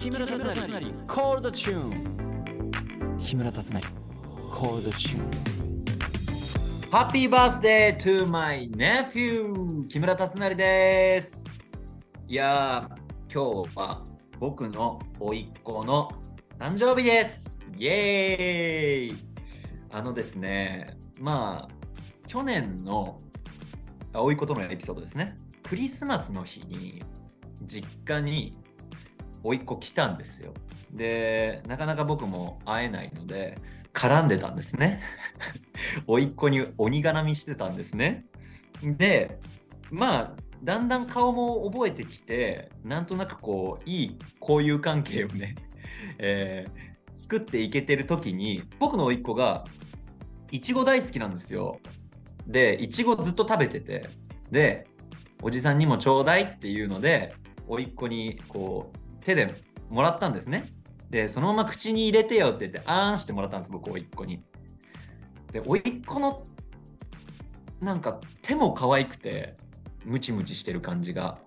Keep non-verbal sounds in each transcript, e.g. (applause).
木村達成。コールドチューン木村達成。コールドチューンハッピーバースデー to my nephew 木村達成です。いやー今日は僕の甥っ子の誕生日です。イエーイ。あのですねまあ去年の甥っ子とのエピソードですね。クリスマスの日に実家に甥っ子来たんですよ。で、なかなか僕も会えないので、絡んでたんですね。(laughs) 甥っ子に鬼絡みしてたんですね。で、まあ、だんだん顔も覚えてきて、なんとなくこう、いい交友関係をね、(laughs) えー、作っていけてる時に、僕の甥っ子が、いちご大好きなんですよ。で、いちごずっと食べてて、で、おじさんにもちょうだいっていうので、甥っ子にこう手でもらったんですね。で、そのまま口に入れてよって言って、あーんしてもらったんです、僕、甥っ子に。で、甥っ子の、なんか手も可愛くて、ムチムチしてる感じが。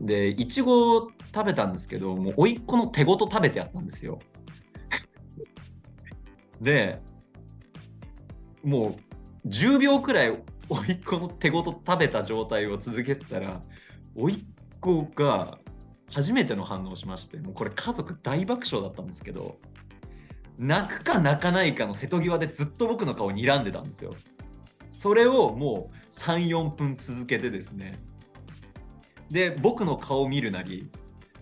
で、いちごを食べたんですけど、もう甥っ子の手ごと食べてやったんですよ。(laughs) で、もう10秒くらい甥っ子の手ごと食べた状態を続けてたら、甥っ子が初めての反応をしましてもうこれ家族大爆笑だったんですけど泣くか泣かないかの瀬戸際でずっと僕の顔に睨んでたんですよ。それをもう34分続けてですね。で僕の顔を見るなり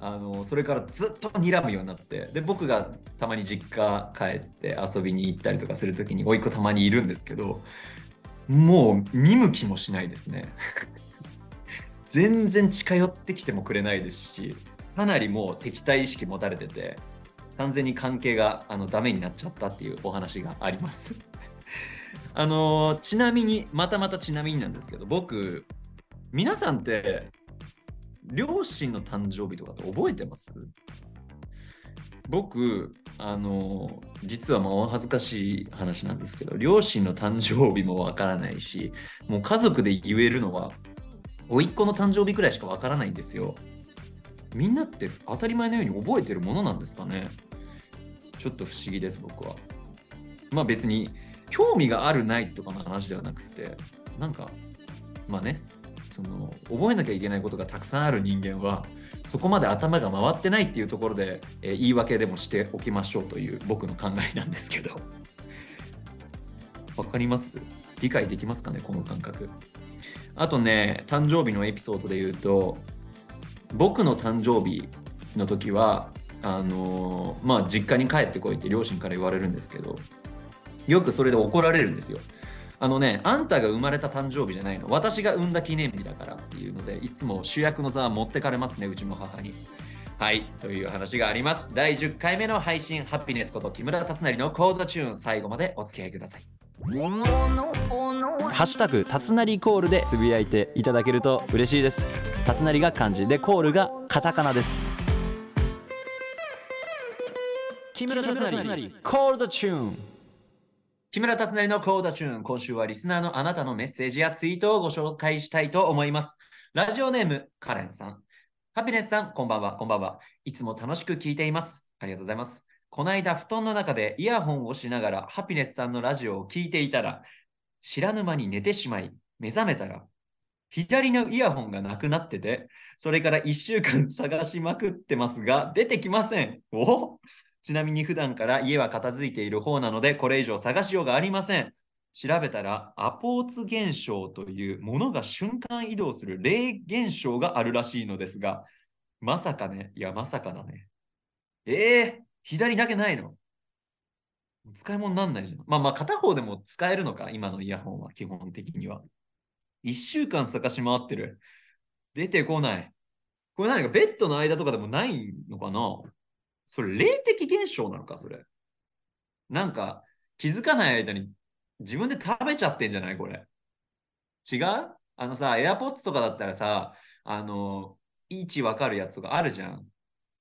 あのそれからずっと睨むようになってで僕がたまに実家帰って遊びに行ったりとかする時に甥っ子たまにいるんですけどもう見向きもしないですね。全然近寄ってきてもくれないですしかなりもう敵対意識持たれてて完全に関係があのダメになっちゃったっていうお話があります。(laughs) あのちなみにまたまたちなみになんですけど僕皆さんって両親の誕生日とかって覚えてます？僕あの実はまあお恥ずかしい話なんですけど両親の誕生日もわからないしもう家族で言えるのは甥っ子の誕生日くらいしかわからないんですよ。みんなって当たり前のように覚えてるものなんですかねちょっと不思議です、僕は。まあ別に興味があるないとかの話ではなくて、なんか、まあね、その覚えなきゃいけないことがたくさんある人間は、そこまで頭が回ってないっていうところで、えー、言い訳でもしておきましょうという僕の考えなんですけど。わかります？理解できますかねこの感覚。あとね、誕生日のエピソードで言うと、僕の誕生日の時は、あのー、まあ、実家に帰ってこいって両親から言われるんですけど、よくそれで怒られるんですよ。あのね、あんたが生まれた誕生日じゃないの。私が産んだ記念日だからっていうので、いつも主役の座は持ってかれますね、うちの母に。はい、という話があります。第10回目の配信、ハッピネスこと木村達成のコードチューン、最後までお付き合いください。ハッシュタグたつなりコールでつぶやいていただけると嬉しいです。たつなりが漢字でコールがカタカナです。木村達成コールドチューン。木村達成のコールドチューン。今週はリスナーのあなたのメッセージやツイートをご紹介したいと思います。ラジオネームカレンさん。ハピネスさんこんばんはこんばんは。いつも楽しく聞いています。ありがとうございます。この間布団の中でイヤホンをしながらハピネスさんのラジオを聞いていたら知らぬ間に寝てしまい、目覚めたら、左のイヤホンがなくなってて、それから1週間 (laughs) 探しまくってますが、出てきません。おちなみに普段から家は片付いている方なので、これ以上探しようがありません。調べたら、アポーツ現象というものが瞬間移動する霊現象があるらしいのですが、まさかね、いや、まさかだね。ええー、左だけないの使い物になんないじゃん。まあまあ片方でも使えるのか、今のイヤホンは基本的には。一週間探し回ってる。出てこない。これ何かベッドの間とかでもないのかな？それ霊的現象なのかそれ。なんか気づかない間に自分で食べちゃってんじゃない？これ。違う？あのさ、AirPods とかだったらさ、あの、位置わかるやつとかあるじゃん。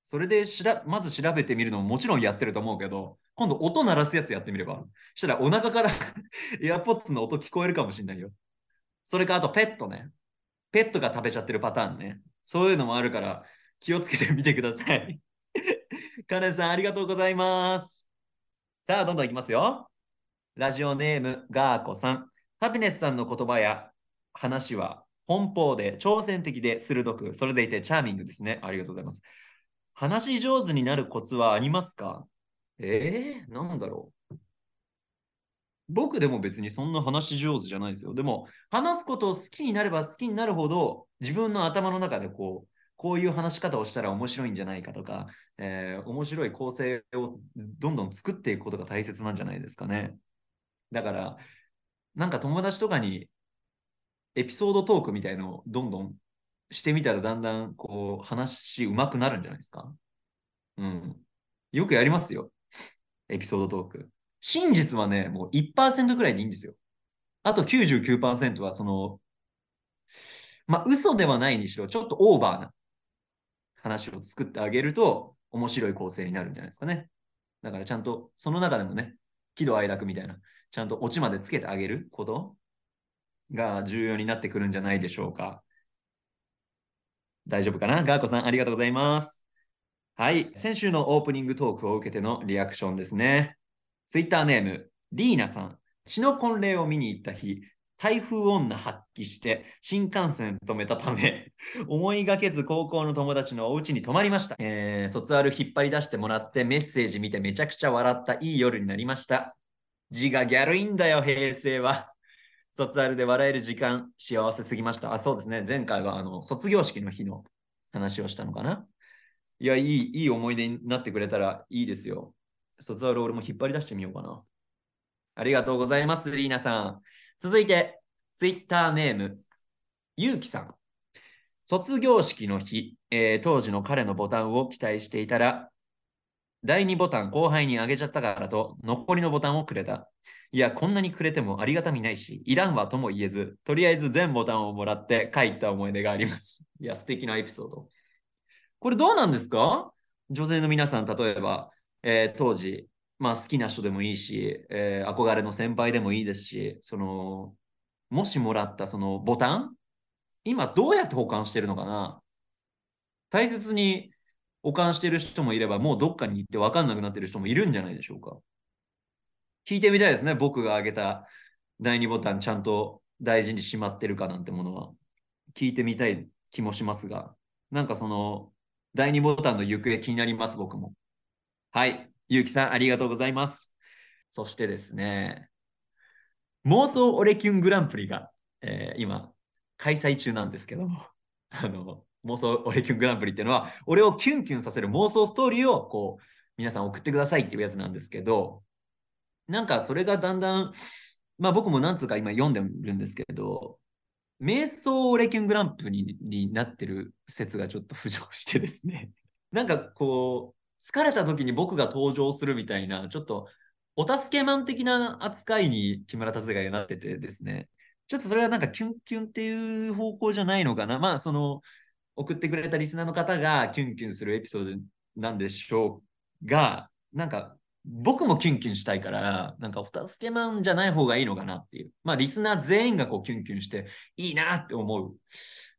それでしらまず調べてみるのももちろんやってると思うけど、今度音鳴らすやつやってみれば。したらお腹から (laughs) AirPods の音聞こえるかもしんないよ。それかあとペットね。ペットが食べちゃってるパターンね。そういうのもあるから気をつけてみてください。(laughs) カネさん、ありがとうございます。さあ、どんどんいきますよ。ラジオネーム、ガーコさん。ハピネスさんの言葉や話は奔放で挑戦的で鋭く、それでいてチャーミングですね。ありがとうございます。話し上手になるコツはありますか？えー、なんだろう。僕でも別にそんな話上手じゃないですよ。でも、話すことを好きになれば好きになるほど、自分の頭の中でこう、こういう話し方をしたら面白いんじゃないかとか、えー、面白い構成をどんどん作っていくことが大切なんじゃないですかね。だから、なんか友達とかにエピソードトークみたいのをどんどんしてみたらだんだんこう話上手くなるんじゃないですか？うん。よくやりますよ。エピソードトーク。真実はね、もう1%ぐらいでいいんですよ。あと99%はその、まあ、嘘ではないにしろ、ちょっとオーバーな話を作ってあげると、面白い構成になるんじゃないですかね。だからちゃんと、その中でもね、喜怒哀楽みたいな、ちゃんとオチまでつけてあげることが重要になってくるんじゃないでしょうか。大丈夫かな？ガーコさん、ありがとうございます。はい。先週のオープニングトークを受けてのリアクションですね。ツイッターネーム、リーナさん。血の婚礼を見に行った日、台風女発揮して新幹線止めたため、(laughs) 思いがけず高校の友達のお家に泊まりました。えー、卒アル引っ張り出してもらってメッセージ見てめちゃくちゃ笑ったいい夜になりました。字がギャルいんだよ、平成は。卒アルで笑える時間、幸せすぎました。あ、そうですね。前回はあの卒業式の日の話をしたのかな。いや、いい、いい思い出になってくれたらいいですよ。卒アル俺も引っ張り出してみようかな。ありがとうございます、リーナさん。続いて、ツイッターネーム、ゆうきさん。卒業式の日、えー、当時の彼のボタンを期待していたら、第2ボタン後輩にあげちゃったからと、残りのボタンをくれた。いや、こんなにくれてもありがたみないし、いらんわとも言えず、とりあえず全ボタンをもらって帰った思い出があります。(laughs) いや、素敵なエピソード。これどうなんですか？女性の皆さん、例えば、えー、当時、まあ好きな人でもいいし、えー、憧れの先輩でもいいですし、その、もしもらったそのボタン、今どうやって保管してるのかな？大切に保管してる人もいれば、もうどっかに行って分かんなくなってる人もいるんじゃないでしょうか。聞いてみたいですね。僕が挙げた第2ボタンちゃんと大事にしまってるかなんてものは。聞いてみたい気もしますが、なんかその第2ボタンの行方気になります、僕も。はい。ゆうきさん、ありがとうございます。そしてですね、妄想オレキュングランプリが、えー、今、開催中なんですけども、あの、妄想オレキュングランプリっていうのは、俺をキュンキュンさせる妄想ストーリーを、こう、皆さん送ってくださいっていうやつなんですけど、なんかそれがだんだん、まあ僕も何つうか今読んでるんですけど、瞑想オレキュングランプリになってる説がちょっと浮上してですね (laughs) なんかこう、疲れた時に僕が登場するみたいな、ちょっとお助けマン的な扱いに木村達也がなっててですね、ちょっとそれはなんかキュンキュンっていう方向じゃないのかな。まあ、その、送ってくれたリスナーの方がキュンキュンするエピソードなんでしょうが、なんか僕もキュンキュンしたいから、なんかお助けマンじゃない方がいいのかなっていう。まあ、リスナー全員がこうキュンキュンしていいなって思う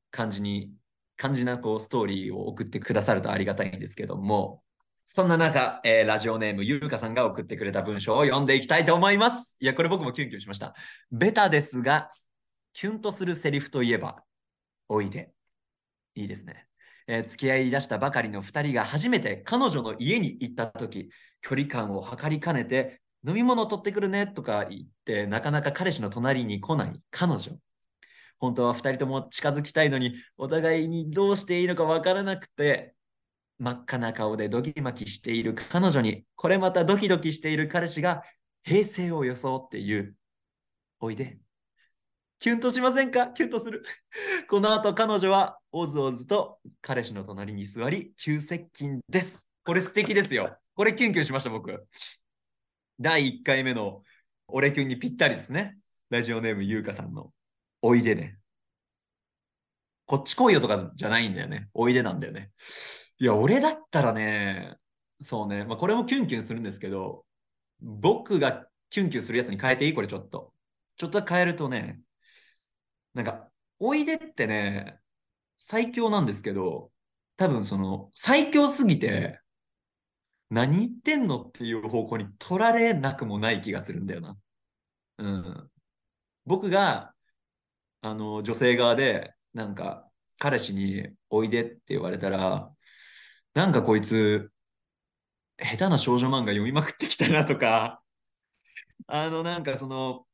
感じに、感じなこうストーリーを送ってくださるとありがたいんですけども、そんな中、えー、ラジオネームゆうかさんが送ってくれた文章を読んでいきたいと思います。いや、これ僕もキュンキュンしました。ベタですが、キュンとするセリフといえば、おいで。いいですね。えー、付き合い出したばかりの2人が初めて彼女の家に行った時、距離感を測りかねて、飲み物取ってくるねとか言って、なかなか彼氏の隣に来ない彼女。本当は2人とも近づきたいのに、お互いにどうしていいのかわからなくて、真っ赤な顔でドキマキしている彼女に、これまたドキドキしている彼氏が平成を装って言う。おいで。キュンとしませんか？キュンとする。(laughs) この後彼女はおずおずと彼氏の隣に座り、急接近です。これ素敵ですよ。これキュンキュンしました、僕。第1回目の俺キュンにぴったりですね。ラジオネームゆうかさんの。おいでね。こっち来いよとかじゃないんだよね。おいでなんだよね。いや、俺だったらね、そうね、まあ、これもキュンキュンするんですけど、僕がキュンキュンするやつに変えていい？これちょっと。ちょっと変えるとね、なんか、おいでってね、最強なんですけど、多分その、最強すぎて、何言ってんのっていう方向に取られなくもない気がするんだよな。うん。僕が、あの、女性側で、なんか、彼氏においでって言われたら、なんかこいつ、下手な少女漫画読みまくってきたなとか、あの、なんかその、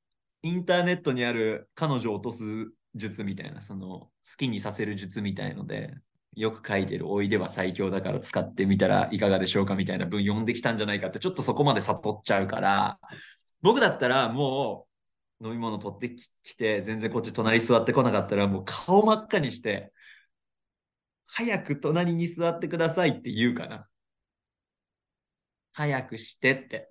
インターネットにある彼女を落とす術みたいな、その、好きにさせる術みたいので、よく書いてるおいでは最強だから使ってみたらいかがでしょうかみたいな文読んできたんじゃないかってちょっとそこまで悟っちゃうから僕だったらもう飲み物取ってきて全然こっち隣座ってこなかったらもう顔真っ赤にして早く隣に座ってくださいって言うかな。早くしてって。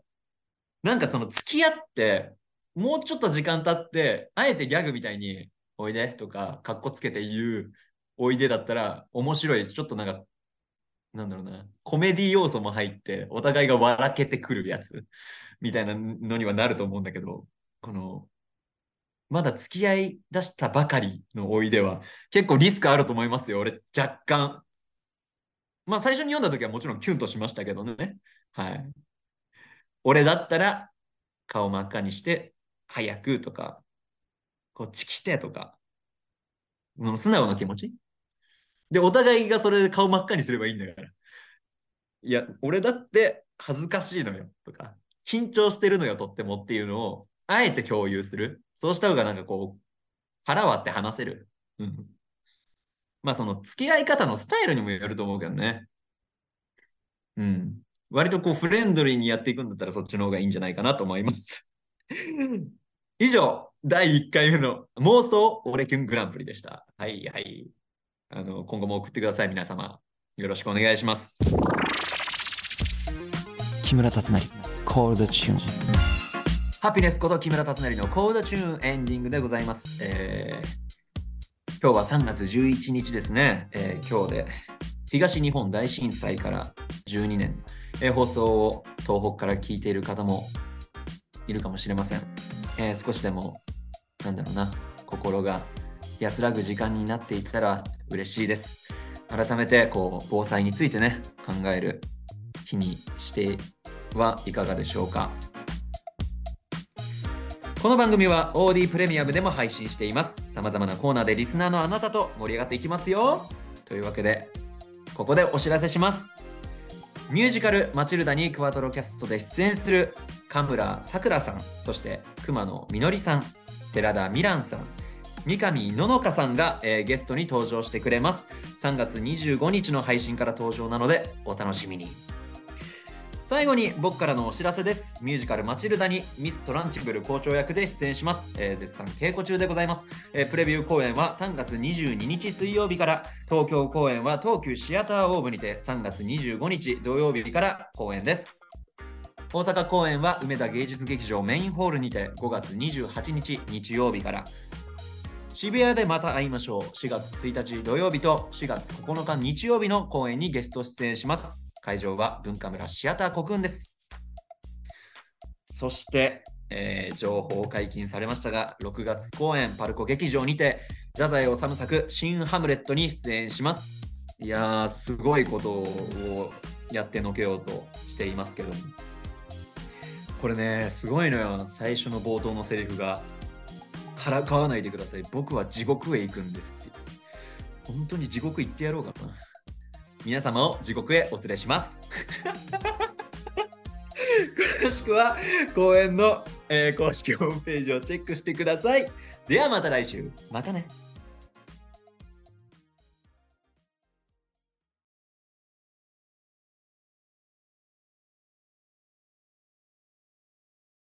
なんかその付き合って、もうちょっと時間経って、あえてギャグみたいに、おいでとか、かっこつけて言う、おいでだったら面白いです。ちょっとなんか、なんだろうな、コメディ要素も入って、お互いが笑けてくるやつ、みたいなのにはなると思うんだけど、この、まだ付き合い出したばかりのおいでは、結構リスクあると思いますよ。俺、若干。まあ、最初に読んだ時はもちろんキュンとしましたけどね。はい。俺だったら、顔真っ赤にして、早くとか、こっち来てとか、その素直な気持ち？で、お互いがそれで顔真っ赤にすればいいんだから。いや、俺だって恥ずかしいのよとか、緊張してるのよとってもっていうのを、あえて共有する。そうした方がなんかこう、腹割って話せる。うん。まあその付き合い方のスタイルにもよると思うけどね。うん。割とこうフレンドリーにやっていくんだったらそっちの方がいいんじゃないかなと思います。(laughs) 以上、第1回目の妄想オレキュングランプリでした。はいはい。あの今後も送ってください、皆様。よろしくお願いします。木村達成、コールドチューン。ハピネスこと木村達成のコールドチューンエンディングでございます。えー、今日は3月11日ですね。えー、今日で東日本大震災から12年。えー、放送を東北から聞いている方もいるかもしれません。えー、少しでも、なんだろうな、心が安らぐ時間になっていたら嬉しいです。改めて、こう、防災についてね、考える日にしてはいかがでしょうか。この番組は OD プレミアムでも配信しています。様々なコーナーでリスナーのあなたと盛り上がっていきますよ。というわけで、ここでお知らせします。ミュージカル「マチルダ」にクワトロキャストで出演する神村さくらさんそして熊野みのりさん寺田美蘭さん三上ののかさんが、えー、ゲストに登場してくれます3月25日の配信から登場なのでお楽しみに最後に僕からのお知らせです。ミュージカルマチルダにミス・トランチブル校長役で出演します。えー、絶賛稽古中でございます、えー、プレビュー公演は3月22日水曜日から、東京公演は東急シアターオーブにて3月25日土曜日から公演です。大阪公演は梅田芸術劇場メインホールにて5月28日日曜日から渋谷でまた会いましょう4月1日土曜日と4月9日日曜日の公演にゲスト出演します会場は文化村シアター国運です。そして、えー、情報解禁されましたが、6月公演パルコ劇場にて、太宰治作新ハムレットに出演します。いやー、すごいことをやってのけようとしていますけども。これね、すごいのよ。最初の冒頭のセリフが、からかわないでください。僕は地獄へ行くんですって。本当に地獄行ってやろうかな。皆様を地獄へお連れします詳しくは公演の、えー、公式ホームページをチェックしてくださいではまた来週またね